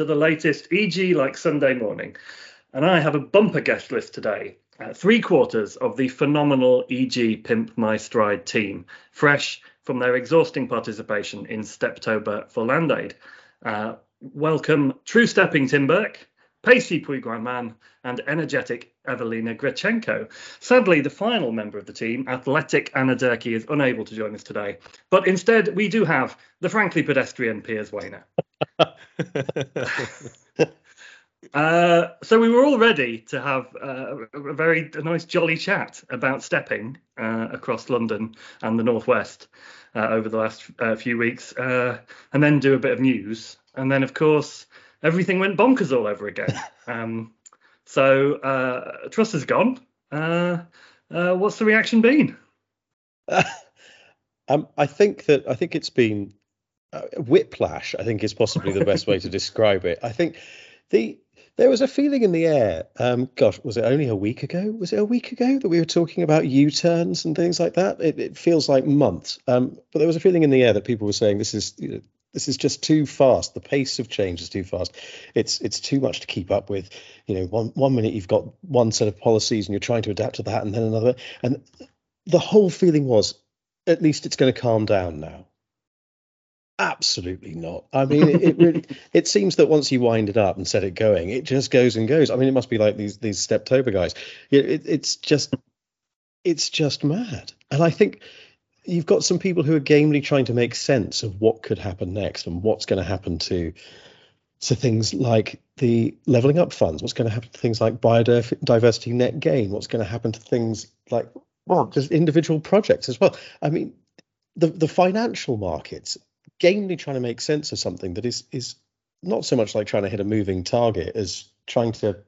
to the latest EG Like Sunday Morning. And I have a bumper guest list today. Uh, three quarters of the phenomenal EG Pimp My Stride team, fresh from their exhausting participation in Steptober for Land Aid. Uh, welcome True Stepping Tim Burke, pacey Pui-Guan Man, and energetic Evelina Grechenko. Sadly, the final member of the team, athletic Anna Durkee, is unable to join us today. But instead, we do have the frankly pedestrian Piers Wehner. uh, so we were all ready to have uh, a very a nice jolly chat about stepping uh, across London and the northwest uh, over the last uh, few weeks, uh, and then do a bit of news, and then of course everything went bonkers all over again. Um, so uh, Truss has gone. what's the reaction been? Um, I think that I think it's been uh, whiplash. I think is possibly the best way to describe it. I think the there was a feeling in the air. Um, gosh, was it only a week ago? Was it a week ago that we were talking about U-turns and things like that? It, it feels like months. Um, but there was a feeling in the air that people were saying this is you know, this is just too fast. The pace of change is too fast. It's it's too much to keep up with. You know, one one minute you've got one set of policies and you're trying to adapt to that, and then another. And the whole feeling was, at least it's going to calm down now. Absolutely not. I mean, it, it really it seems that once you wind it up and set it going, it just goes and goes. I mean, it must be like these these Steptober guys. It, it's just it's just mad. And I think you've got some people who are gamely trying to make sense of what could happen next and what's going to happen to to things like the leveling up funds. What's going to happen to things like biodiversity net gain? What's going to happen to things like well, just individual projects as well. I mean, the the financial markets gamely trying to make sense of something that is is not so much like trying to hit a moving target as trying to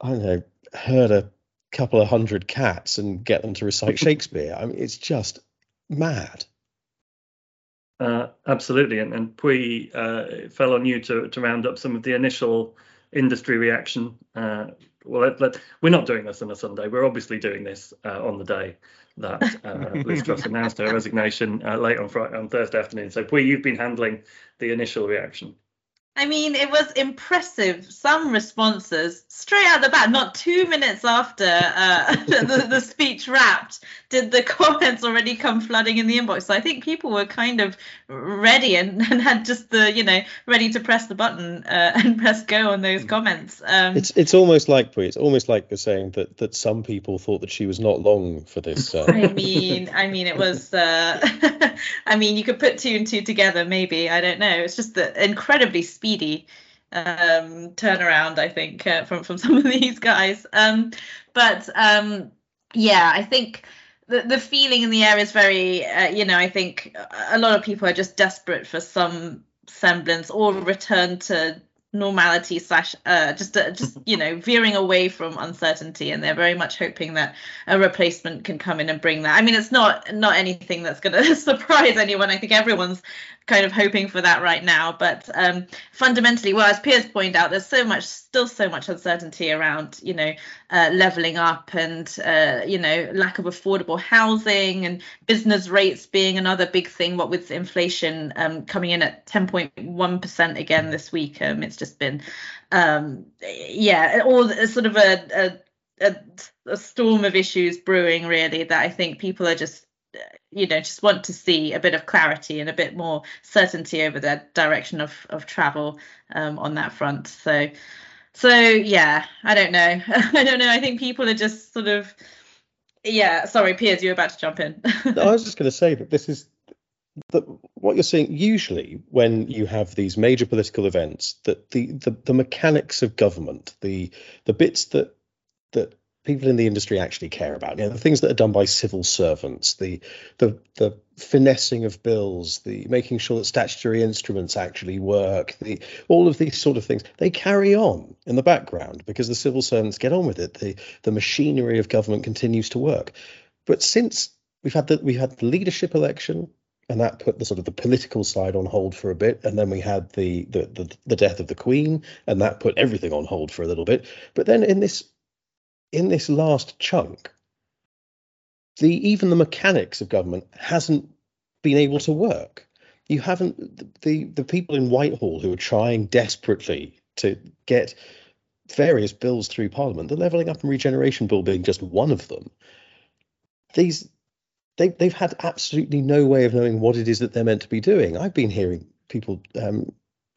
I don't know herd a couple of hundred cats and get them to recite Shakespeare. I mean, it's just mad. Uh, absolutely, and, and Pui uh, fell on you to to round up some of the initial industry reaction. Uh, well, let, let, we're not doing this on a Sunday. We're obviously doing this uh, on the day that uh, Liz Truss announced her resignation uh, late on Friday, on Thursday afternoon. So, Pui, you've been handling the initial reaction. I mean, it was impressive. Some responses straight out the bat, not two minutes after uh, the, the, speech wrapped, did the comments already come flooding in the inbox. So I think people were kind of ready and, and had just the, you know, ready to press the button uh, and press go on those comments. Um, it's it's almost like it's almost like you're saying that that some people thought that she was not long for this. Uh... I mean, I mean, it was. Uh, I mean, you could put two and two together, maybe. I don't know. It's just the incredibly speedy speedy um, turnaround, I think, uh, from from some of these guys. Um, but um, yeah, I think the the feeling in the air is very, uh, you know, I think a lot of people are just desperate for some semblance or return to normality slash uh, just uh, just you know veering away from uncertainty and they're very much hoping that a replacement can come in and bring that. I mean it's not not anything that's going to surprise anyone. I think everyone's kind of hoping for that right now but um, fundamentally well as piers pointed out there's so much still so much uncertainty around you know uh, leveling up and uh, you know lack of affordable housing and business rates being another big thing what with inflation um, coming in at 10.1% again this week um, it's just been um, yeah all sort of a, a, a, a storm of issues brewing really that i think people are just you know just want to see a bit of clarity and a bit more certainty over the direction of of travel um, on that front. So so yeah i don't know. I don't know. I think people are just sort of yeah sorry piers you're about to jump in. No, i was just going to say that this is the, what you're seeing usually when you have these major political events that the, the the mechanics of government the the bits that that people in the industry actually care about. You know, the things that are done by civil servants, the the the finessing of bills, the making sure that statutory instruments actually work, the all of these sort of things, they carry on in the background because the civil servants get on with it. The the machinery of government continues to work. But since we've had the we've had the leadership election, and that put the sort of the political side on hold for a bit and then we had the, the the the, death of the queen and that put everything on hold for a little bit but then in this in this last chunk, the even the mechanics of government hasn't been able to work. you haven't the the people in Whitehall who are trying desperately to get various bills through Parliament, the Levelling Up and Regeneration Bill being just one of them. These they they've had absolutely no way of knowing what it is that they're meant to be doing. I've been hearing people um,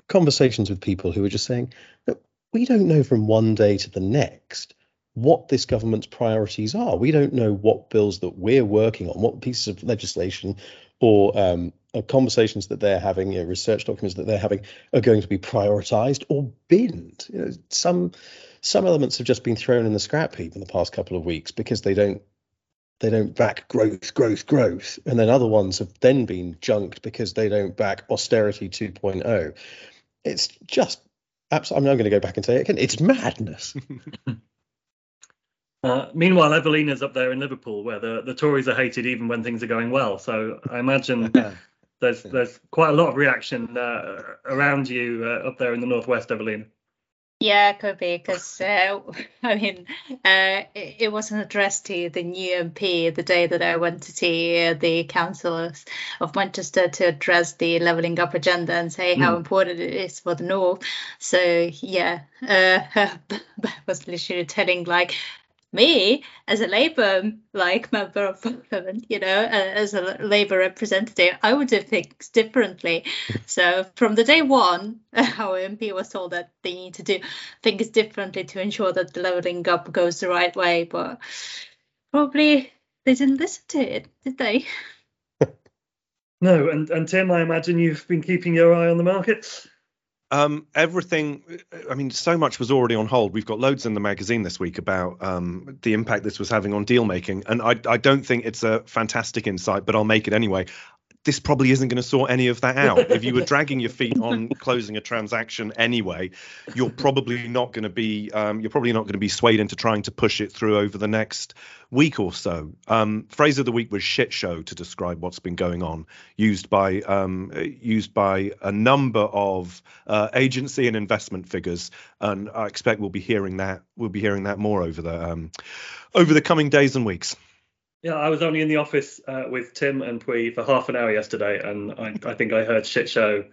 conversations with people who are just saying that we don't know from one day to the next what this government's priorities are. We don't know what bills that we're working on, what pieces of legislation or um, uh, conversations that they're having, you know, research documents that they're having are going to be prioritised or binned. You know, some some elements have just been thrown in the scrap heap in the past couple of weeks because they don't they don't back growth, growth, growth, and then other ones have then been junked because they don't back austerity 2.0. It's just absolutely. I'm not going to go back and say it again. It's madness. Uh, meanwhile, Evelina's up there in Liverpool, where the, the Tories are hated even when things are going well. So I imagine there's there's quite a lot of reaction uh, around you uh, up there in the northwest, Evelina. Yeah, could be because uh, I mean uh, it, it, wasn't addressed to the new MP the day that I went to see uh, the councillors of Manchester to address the levelling up agenda and say mm. how hmm. important it is for the north. So yeah, uh, was literally telling like me as a Labour like member of parliament, you know, uh, as a Labour representative, I would do things differently. so from the day one, our MP was told that they need to do things differently to ensure that the levelling up goes the right way, but probably they didn't listen to it, did they? no, and and Tim, I imagine you've been keeping your eye on the markets. Um, everything, I mean, so much was already on hold. We've got loads in the magazine this week about um, the impact this was having on deal making. And I, I don't think it's a fantastic insight, but I'll make it anyway this probably isn't going to sort any of that out. if you were dragging your feet on closing a transaction anyway, you're probably not going to be um, you're probably not going to be swayed into trying to push it through over the next week or so. Um, phrase of the week was shit show to describe what's been going on, used by um, used by a number of uh, agency and investment figures, and I expect we'll be hearing that we'll be hearing that more over the um, over the coming days and weeks. Yeah, I was only in the office uh, with Tim and Pui for half an hour yesterday, and I, I think I heard shit show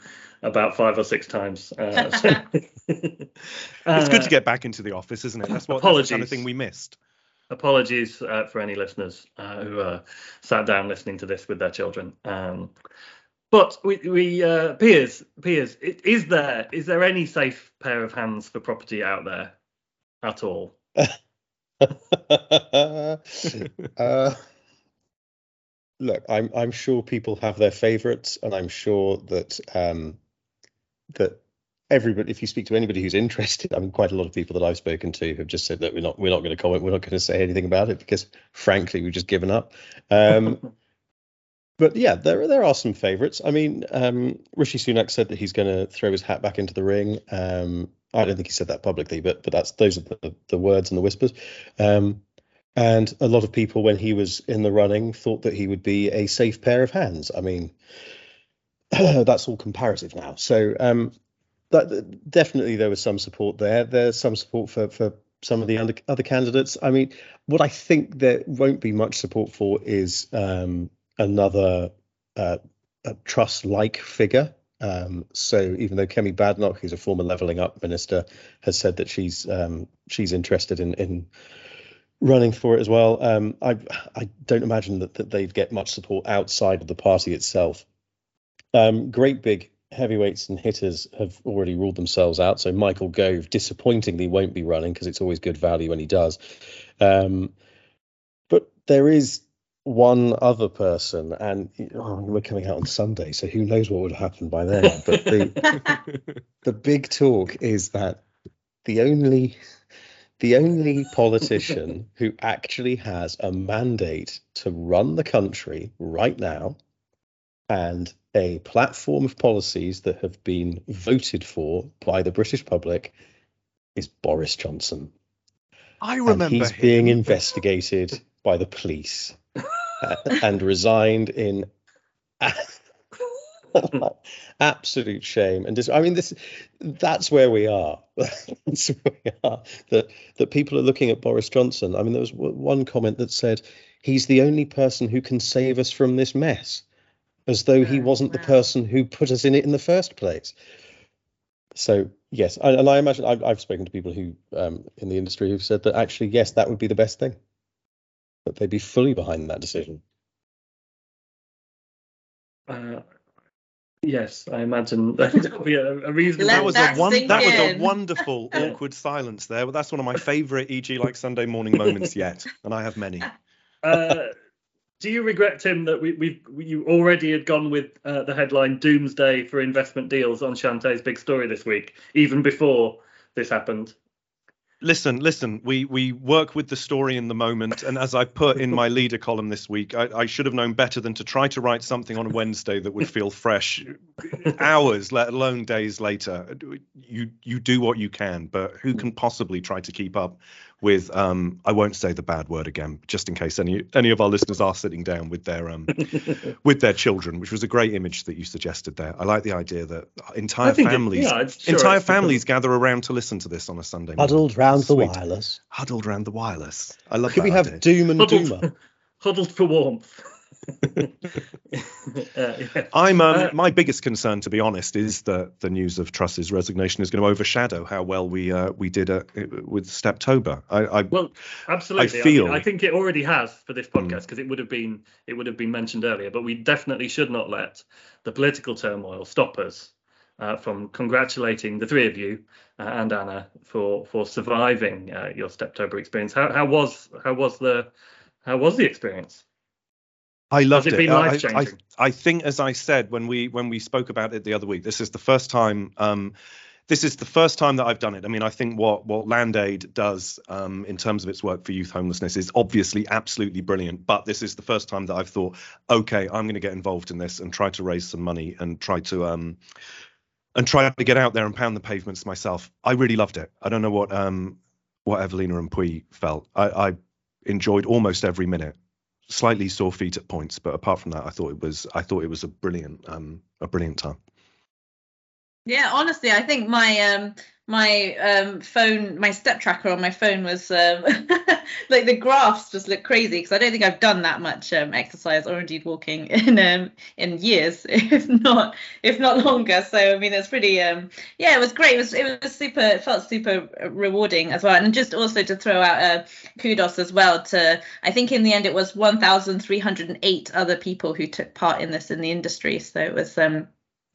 about five or six times. Uh, so it's good to get back into the office, isn't it? That's what apologies. That's the kind of thing we missed. Apologies uh, for any listeners uh, who uh, sat down listening to this with their children. Um, but we, we uh, Piers, Piers, is there is there any safe pair of hands for property out there at all? uh, look, I'm I'm sure people have their favourites, and I'm sure that um, that everybody, if you speak to anybody who's interested, I mean, quite a lot of people that I've spoken to have just said that we're not we're not going to comment, we're not going to say anything about it because, frankly, we've just given up. Um, but yeah, there there are some favourites. I mean, um, Rishi Sunak said that he's going to throw his hat back into the ring. Um, I don't think he said that publicly, but but that's those are the, the words and the whispers. Um, and a lot of people, when he was in the running, thought that he would be a safe pair of hands. I mean, that's all comparative now. So um, that definitely there was some support there. There's some support for for some of the other, other candidates. I mean, what I think there won't be much support for is um, another uh, Truss-like figure. Um, so even though Kemi Badenoch, who's a former levelling up minister, has said that she's um, she's interested in in running for it as well, um, I I don't imagine that, that they'd get much support outside of the party itself. Um, great big heavyweights and hitters have already ruled themselves out. So Michael Gove disappointingly won't be running because it's always good value when he does. Um, but there is one other person, and oh, we're coming out on Sunday, so who knows what would happen by then. But the the big talk is that the only the only politician who actually has a mandate to run the country right now and a platform of policies that have been voted for by the British public is Boris Johnson. I remember and he's him. being investigated by the police. and resigned in absolute shame. And dis- I mean this that's where we are. That's where we are. That that people are looking at Boris Johnson. I mean there was one comment that said he's the only person who can save us from this mess as though he Oh, wasn't the person who put us in it in the first place. So yes, and, and I imagine I've, I've spoken to people who um, in the industry who've said that actually yes, that would be the best thing. That they'd be fully behind that decision. Uh, yes, I imagine that would be a, a reasonable. Let that was that a one, that was a wonderful awkward silence there. But that's one of my favourite EG like Sunday morning moments yet, and I have many. Uh, do you regret, Tim, that we, we've you already had gone with uh, the headline "Doomsday for investment deals" on Shantae's big story this week, even before this happened? Listen, listen. We we work with the story in the moment, and as I put in my leader column this week, I, I should have known better than to try to write something on a Wednesday that would feel fresh, hours, let alone days later. You you do what you can, but who can possibly try to keep up with? Um, I won't say the bad word again, just in case any any of our listeners are sitting down with their um with their children, which was a great image that you suggested there. I like the idea that entire I think it- families yeah, I'm sure entire it's because- families gather around to listen to this on a Sunday morning. Huddled round the wireless. Huddled round the wireless. I love Could that we have idea. Doom and Huddled, Doomer? huddled for warmth. Uh, yeah. I'm um, Uh, my biggest concern, to be honest, is that the news of Truss's resignation is going to overshadow how well we uh, we did uh, with Steptober. I, I Well, absolutely. I, feel- mean, I think it already has for this Mm. podcast because it would have been it would have been mentioned earlier. But we definitely should not let the political turmoil stop us uh, from congratulating the three of you uh, and Anna for for surviving uh, your Steptober experience. How how was how was the how was the experience? I loved it it. been I- I? I think, as I said when we when we spoke about it the other week, this is the first time. Um, this is the first time that I've done it. I mean, I think what what Land Aid does um, in terms of its work for youth homelessness is obviously absolutely brilliant. But this is the first time that I've thought, okay, I'm going to get involved in this and try to raise some money and try to um, and try to get out there and pound the pavements myself. I really loved it. I don't know what um, what Evelina and Pui felt. I, I enjoyed almost every minute slightly sore feet at points, but apart from that, I thought it was I thought it was a brilliant um a brilliant time. Yeah, honestly, I think my um my um phone my step tracker on my phone was um like the graphs just look crazy because I don't think I've done that much um exercise or indeed walking in um in years if not if not longer. So I mean it's pretty um yeah it was great. It was it was super it felt super rewarding as well. And just also to throw out uh, kudos as well to I think in the end it was 1308 other people who took part in this in the industry. So it was um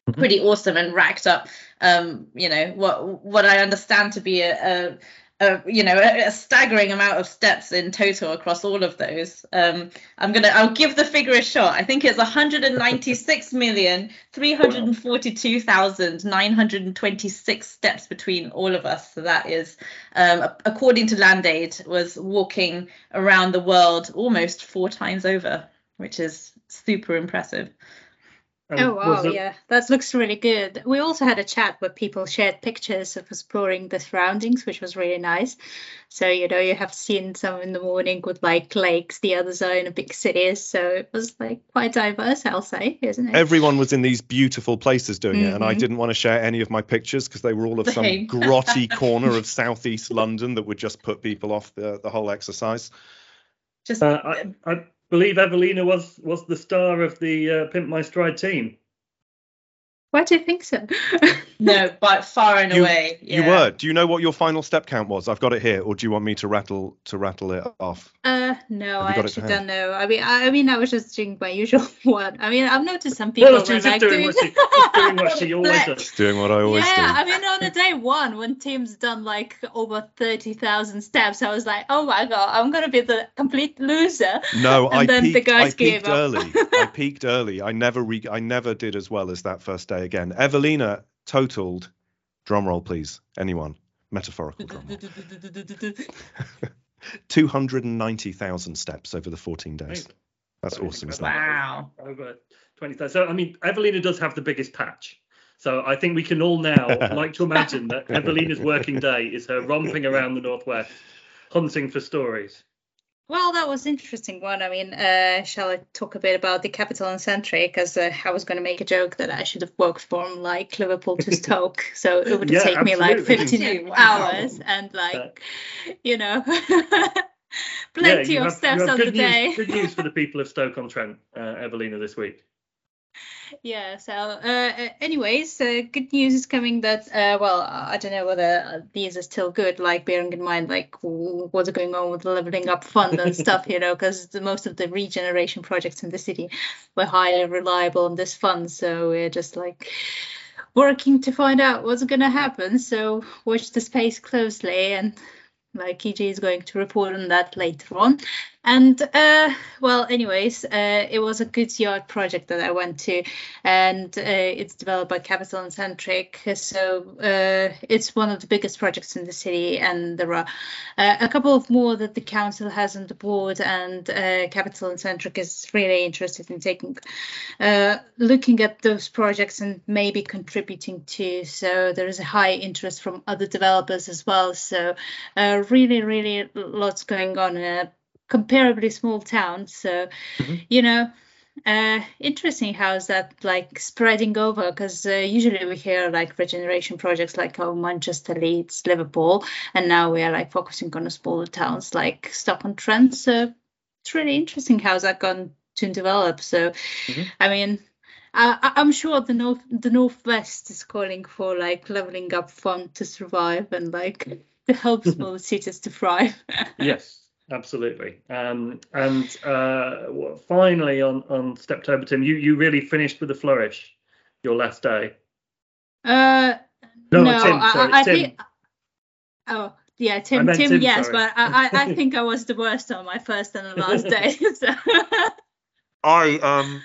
Mhm. pretty awesome and racked up um you know what what i understand to be a, a, a you know a, a staggering amount of steps in total across all of those. Um i'm gonna i'll give the figure a shot. I think it's 196 million 342,926 steps between all of us. So that is um according to land aid was walking around the world almost four times over which is super impressive Oh wow, it- yeah, that looks really good. We also had a chat where people shared pictures of exploring the surroundings, which was really nice. So you know, you have seen some in the morning with like lakes, the others are in a big cities, so it was like quite diverse, I'll say, isn't it? Everyone was in these beautiful places doing it, and I Mhm. didn't want to share any of my pictures because they were all of some grotty corner of southeast London that would just put people off the, the whole exercise. just Uh, I, I believe Evelina was was the star of the uh, Pimp My Stride team. Why do you think so? no by far and You- away You were. Do you know what your final step count was? I've got it here, or do you want me to rattle to rattle it off? Uh, no, I you got it to actually don't know. I mean, I, I mean, I was just doing my usual one. I mean, I've noticed some people Well, she were was like doing doing, what she, doing what she always Flex. does. Doing what I always yeah, do. I mean, on a day one, when Tim's done like over 30,000 steps, I was like, oh my God, I'm going to be the complete loser. No, And I then the peaked, guys I gave peaked up. early. I peaked early. I never re- I never did as well as that first day again. Evelina totaled drum roll please. Anyone. Metaphorical drum roll. 290,000 steps over the 14 days. Amazing. That's Very awesome, isn't Wow. Over 20,000. So, I mean, Evelina does have the biggest patch. So I think we can all now like to imagine that Evelina's working day is her romping around the Northwest, hunting for stories. Well, that was interesting one. I mean, uh, shall I talk a bit about the Capital and Centric? Because uh, I was going to make a joke that I should have walked from like Liverpool to Stoke, so it would Yeah, take me like 15 Wow. hours and like, you know, plenty you of have- steps on the good day. Good news for the people of Stoke on Trent, uh, Evelina, this week. Yeah so uh, anyways uh, good news is coming that uh, well i don't know whether these are still good like bearing in mind like what's going on with the leveling up fund and stuff you know because most of the regeneration projects in the city were highly reliable on this fund so we're just like working to find out what's going to happen so watch the space closely and like EG is going to report on that later on. And uh, well, anyways, uh, it was a goods yard project that I went to, and uh, it's developed by Capital and Centric. So uh, it's one of the biggest projects in the city, and there are uh, a couple of more that the council has on the board, and uh, Capital and Centric is really interested in taking, looking at those projects and maybe contributing to. So there is a high interest from other developers as well. So really, really lots going on comparably small town. So, mm-hmm. you know, uh, interesting how is that like spreading over because uh, usually we hear like regeneration projects like oh manchester leeds liverpool and now we are like focusing on the smaller towns like stoke-on-trent so it's really interesting how's that gone to develop so mm-hmm. i mean I, i'm sure the north the northwest is calling for like leveling up fund to survive and like to help small cities to thrive yes absolutely. Um, and uh, finally, on on Steptober, Tim, you you really finished with a flourish. Your last day. Uh, no, no Tim, sorry, I, I Tim. think. Oh yeah, Tim. Tim, Tim, yes, sorry. but I, I think I was the worst on my first and the last day. So. I um,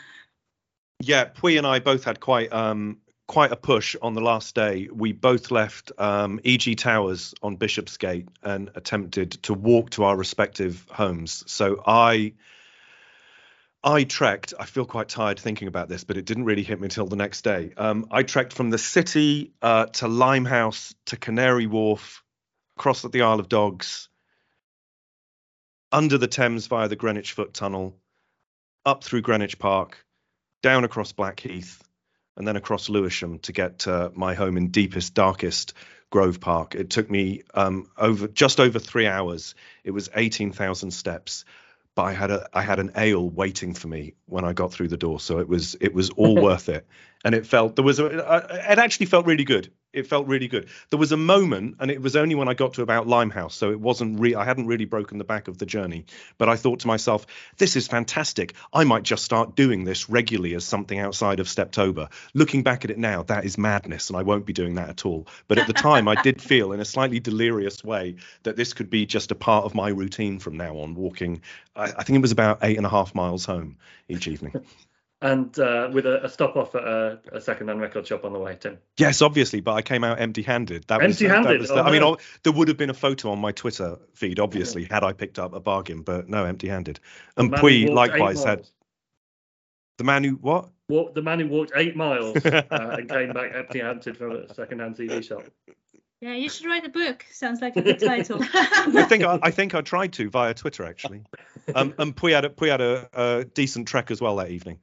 yeah, Pui and I both had quite um quite a push on the last day. We both left um, EG Towers on Bishopsgate and attempted to walk to our respective homes. So I I trekked. I feel quite tired thinking about this, but it didn't really hit me until the next day. Um, I trekked from the city uh, to Limehouse to Canary Wharf, across the Isle of Dogs, under the Thames via the Greenwich Foot Tunnel, up through Greenwich Park, down across Blackheath, and then across Lewisham to get to my home in deepest, darkest Grove Park. It took me um, over just over three hours. It was 18,000 steps, but I had a I had an ale waiting for me when I got through the door, so it was it was all worth it. And it felt there was a it actually felt really good it felt really good. There was a moment, and it was only when I got to about Limehouse, so it wasn't re- I hadn't really broken the back of the journey. But I thought to myself, this is fantastic. I might just start doing this regularly as something outside of Steptober. Looking back at it now, that is madness, and I won't be doing that at all. But at the time, I did feel in a slightly delirious way that this could be just a part of my routine from now on. Walking, I, I think it was about eight and a half miles home each evening. And uh, with a, a, stop off at a, a second-hand record shop on the way, Tim. Yes, obviously, but I came out empty-handed. That empty-handed. Was, that was the, oh, I mean, no. there would have been a photo on my Twitter feed, obviously, yeah. had I picked up a bargain, but no, empty-handed. And Pui likewise had the man who what? Walked, the man who walked eight miles uh, and came back empty-handed from a second-hand CD shop. Yeah, you should write a book. Sounds like a good title. I think I, I, think I tried to via Twitter actually. Um, and Pui had a, Pui had a, a decent trek as well that evening.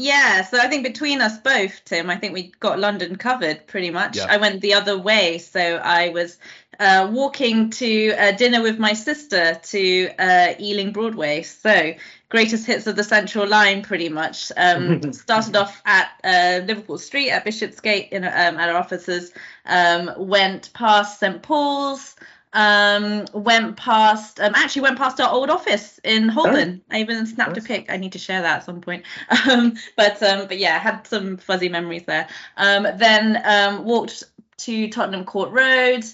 Yeah, so I think between us both, Tim, I think we got London covered pretty much. Yeah. I went the other way, so I was uh, walking to uh, dinner with my sister to uh, Ealing Broadway. So greatest hits of the Central Line, pretty much. Um, started off at uh, Liverpool Street at Bishopsgate in, um, at our offices. Um, went past St Paul's um went past um actually went past our old office in holborn. Oh. i even snapped nice. a pic. I need to share that at some point. Um but um but yeah had some fuzzy memories there. Um then um walked to tottenham court road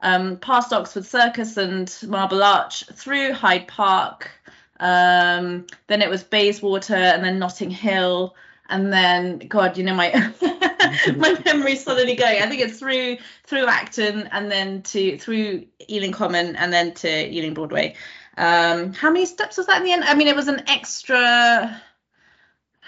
um past oxford circus and marble arch through hyde park. Um then it was bayswater and then notting hill. And then god you know my my memory's suddenly going i think it's through through acton and then to through ealing common and then to ealing broadway um how many steps was that in the end i mean it was an extra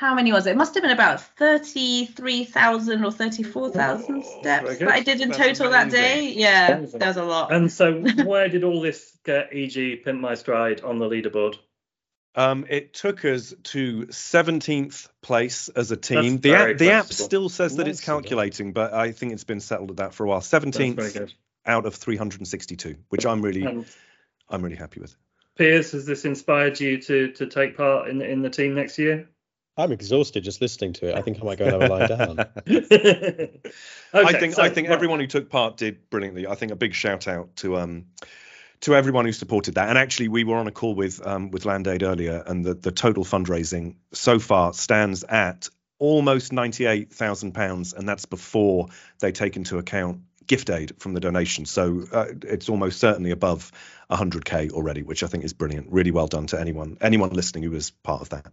how many was it? It must have been about 33,000 or 34,000 steps that I did in total that day. Yeah, that was a lot. And so, where did all this get EG Pimp My Stride on the leaderboard? Um, it took us to 17th place as a team. the app, the app still says that it's calculating, but I think it's been settled at that for a while. 17th out of 362, which I'm really, and I'm really happy with. Piers, has this inspired you to to take part in in the team next year? I'm exhausted just listening to it. I think I might go and have a lie down. okay, I think so- I think everyone who took part did brilliantly. I think a big shout out to um to everyone who supported that. And actually, we were on a call with um with Land Aid earlier, and the the total fundraising so far stands at almost ninety eight thousand pounds, and that's before they take into account gift aid from the donation. So uh, it's almost certainly above 100k already, which I think is brilliant. Really well done to anyone anyone listening who was part of that.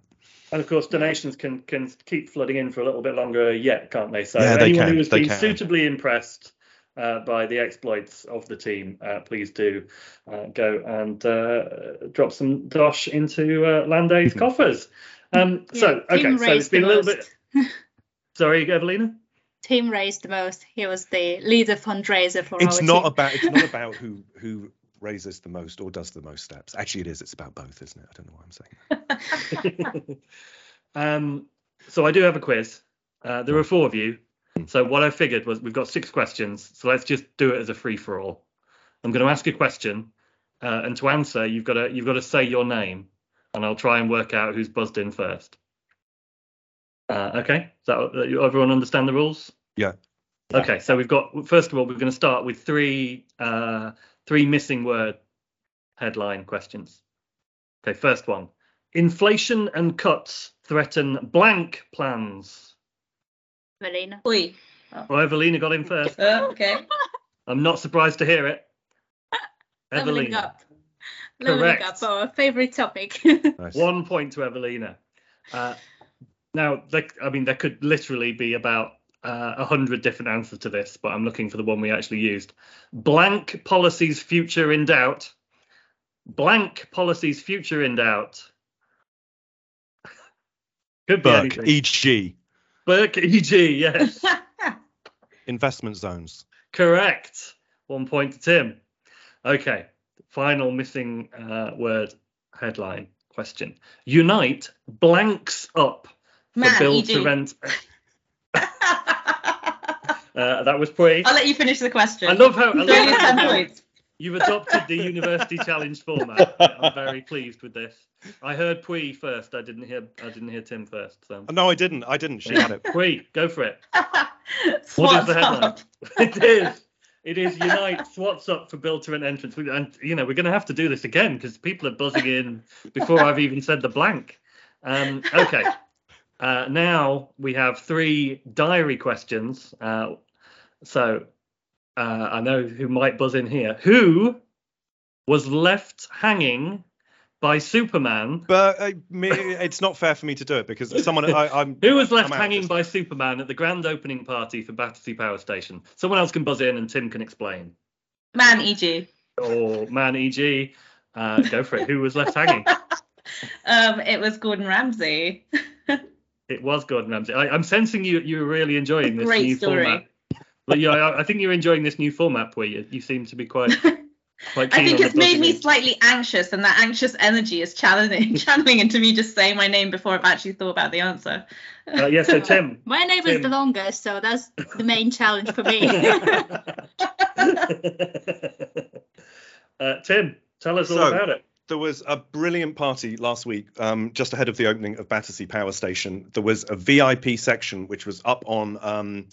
And of course, donations can can keep flooding in for a little bit longer yet, can't they? So Yeah, they anyone can, who has they been can. suitably impressed uh, by the exploits of the team, uh, please do uh, go and uh, drop some dosh into uh, Land Mm-hmm. coffers. Um, so Yeah, Tim okay, so it's been a little most. bit. Sorry, Evelina. Team raised the most. He was the leader fundraiser for It's our not team. about it's not about who who raises the most or does the most steps. Actually, it is. It's about both, isn't it? I don't know why I'm saying. that. um, so I do have a quiz. Uh, there are four of you. So what I figured was we've got six questions. So let's just do it as a free for all. I'm going to ask a question, uh, and to answer, you've got to you've got to say your name, and I'll try and work out who's buzzed in first. Uh, okay, so everyone understand the rules? Yeah. Okay, so we've got first of all we're going to start with three uh, three missing word headline questions. Okay, first one. Inflation and cuts threaten blank plans. Melina. Oi. Well, Evelina got in first. Uh, okay. I'm not surprised to hear it. Leveling Evelina. up. Leveling Correct. up, our favorite topic. Nice. One point to Evelina. Uh, now, there, I mean, there could literally be about uh, a hundred different answers to this, but I'm looking for the one we actually used. Blank policies future in doubt. Blank policies future in doubt. Could be Burke, anything. e.g. Burke, e.g. Yes, investment zones. correct. One point to Tim. Okay, final missing uh, word headline question. Unite blanks up for Man, build EG. to rent. Uh, that was pretty. I'll let you finish the question. I love how, I Throw love you how 10 points. You've adopted the university challenge format. I'm very pleased with this. I heard Pui first. I didn't hear. I didn't hear Tim first. So no, I didn't. I didn't. She had it. Pui, go for it. What is the headline? up? it is. It is Unite What's up for build to rent entrance. We- And you know we're going to have to do this again because people are buzzing in before I've even said the blank. Um, okay. Uh, now we have three diary questions. Uh, so uh, I know who might buzz in here. Who was left hanging by Superman? But uh, me, it's not fair for me to do it because someone I, I'm. Who was left I'm hanging this by Superman at the grand opening party for Battersea Power Station? Someone else can buzz in and Tim can explain. Man, E EG. or man EG. Uh, go for it. Who was left hanging? Um, it was Gordon Ramsay. It was Gordon Ramsay. I, I'm sensing you you were really enjoying this Great new story. format. But yeah, I, I think you're enjoying this new format where you, you seem to be quite quite I think on it's the made me slightly anxious, and that anxious energy is channeling channeling into me just saying my name before I've actually thought about the answer. Uh, yeah, so Tim. My name is the longest, so that's the main challenge for me. uh, Tim, tell us all So- about it. There was a brilliant party last week, um, just ahead of the opening of Battersea Power Station. There was a VIP section which was up on um,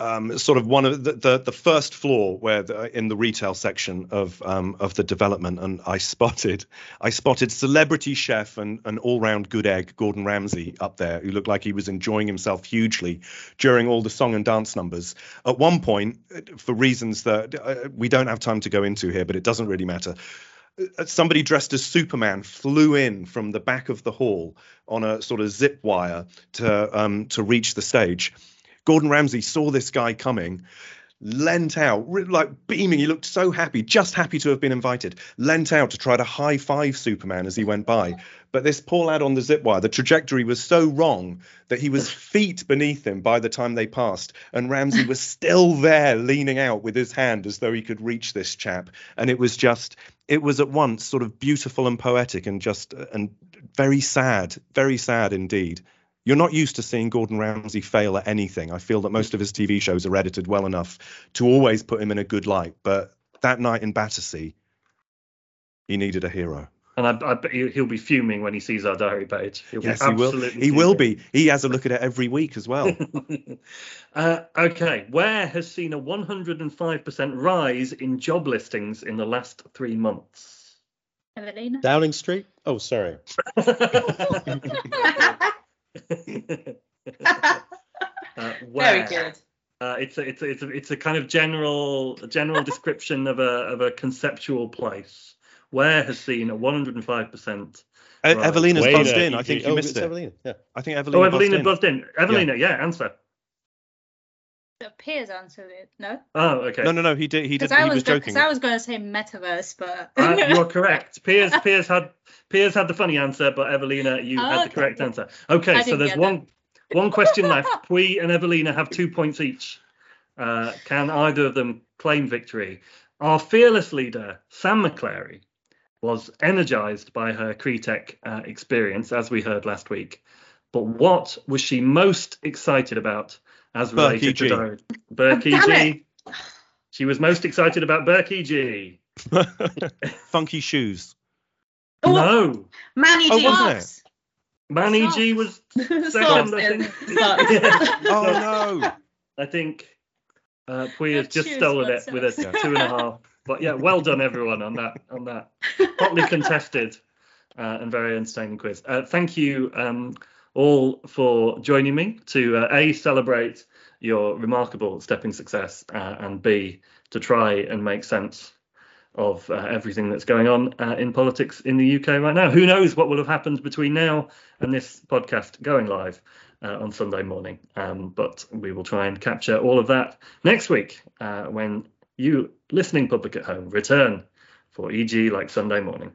um, sort of one of the, the, the first floor, where the, in the retail section of um, of the development, and I spotted I spotted celebrity chef and an all round good egg Gordon Ramsay up there, who looked like he was enjoying himself hugely during all the song and dance numbers. At one point, for reasons that uh, we don't have time to go into here, but it doesn't really matter uh, somebody dressed as Superman flew in from the back of the hall on a sort of zip wire to um, to reach the stage. Gordon Ramsay saw this guy coming, leant out, like beaming. He looked so happy, just happy to have been invited. Leant out to try to high five Superman as he went by. But this poor lad on the zip wire, the trajectory was so wrong that he was feet beneath him by the time they passed. And Ramsay was still there, leaning out with his hand as though he could reach this chap. And it was just, it was at once sort of beautiful and poetic and just, and very sad, very sad indeed. You're not used to seeing Gordon Ramsay fail at anything. I feel that most of his TV shows are edited well enough to always put him in a good light. But that night in Battersea, he needed a hero. and I, I bet he- he'll be fuming when he sees our diary page. He'll Yes, be he will. absolutely He will be. He has a look at it every week as well. uh, okay, where has seen a 105% rise in job listings in the last three months? Evelina? Downing Street. Oh, sorry. Very good. Uh, it's a it's a, it's a it's a kind of general general description of a of a conceptual place. Where has seen a 105 percent. Right. Evelina's Wait, buzzed uh, in. I think you oh, missed it. Evelina. Yeah. I think Evelina. Oh, Evelina buzzed in. buzzed in. Evelina, yeah, answer. The Piers answered it. No? Oh, okay. No, no, no. He did. He did. I, He was was go- joking. 'cause I was going to say metaverse, but. Uh, you're correct. Piers Piers had Piers had the funny answer, but Evelina, you Oh, had the okay. correct answer. Okay, I so there's get one one question left. Pui and Evelina have two points each. Uh, can either of them claim victory? Our fearless leader, Sam McClary, was energized by her CREtech uh, experience, as we heard last week. But what was she most excited about as Berkey related to G. Berkey Oh, damn G. She was most excited about Berkey G. Funky shoes. Oh, No, Manny Oh, G. wasn't it? Socks. Manny Socks. G was Socks second, I think. socks. Yeah. Oh no. I think uh, Pui has just stolen it with a socks. two and a half. But yeah, well done everyone on that on that hotly contested uh, and very entertaining quiz. Uh, thank you um, all for joining me to uh, a celebrate your remarkable stepping success uh, and b to try and make sense of uh, everything that's going on uh, in politics in the UK right now. Who knows what will have happened between now and this podcast going live uh, on Sunday morning. Um, but we will try and capture all of that next week uh, when you, listening public at home, return for EG like Sunday morning.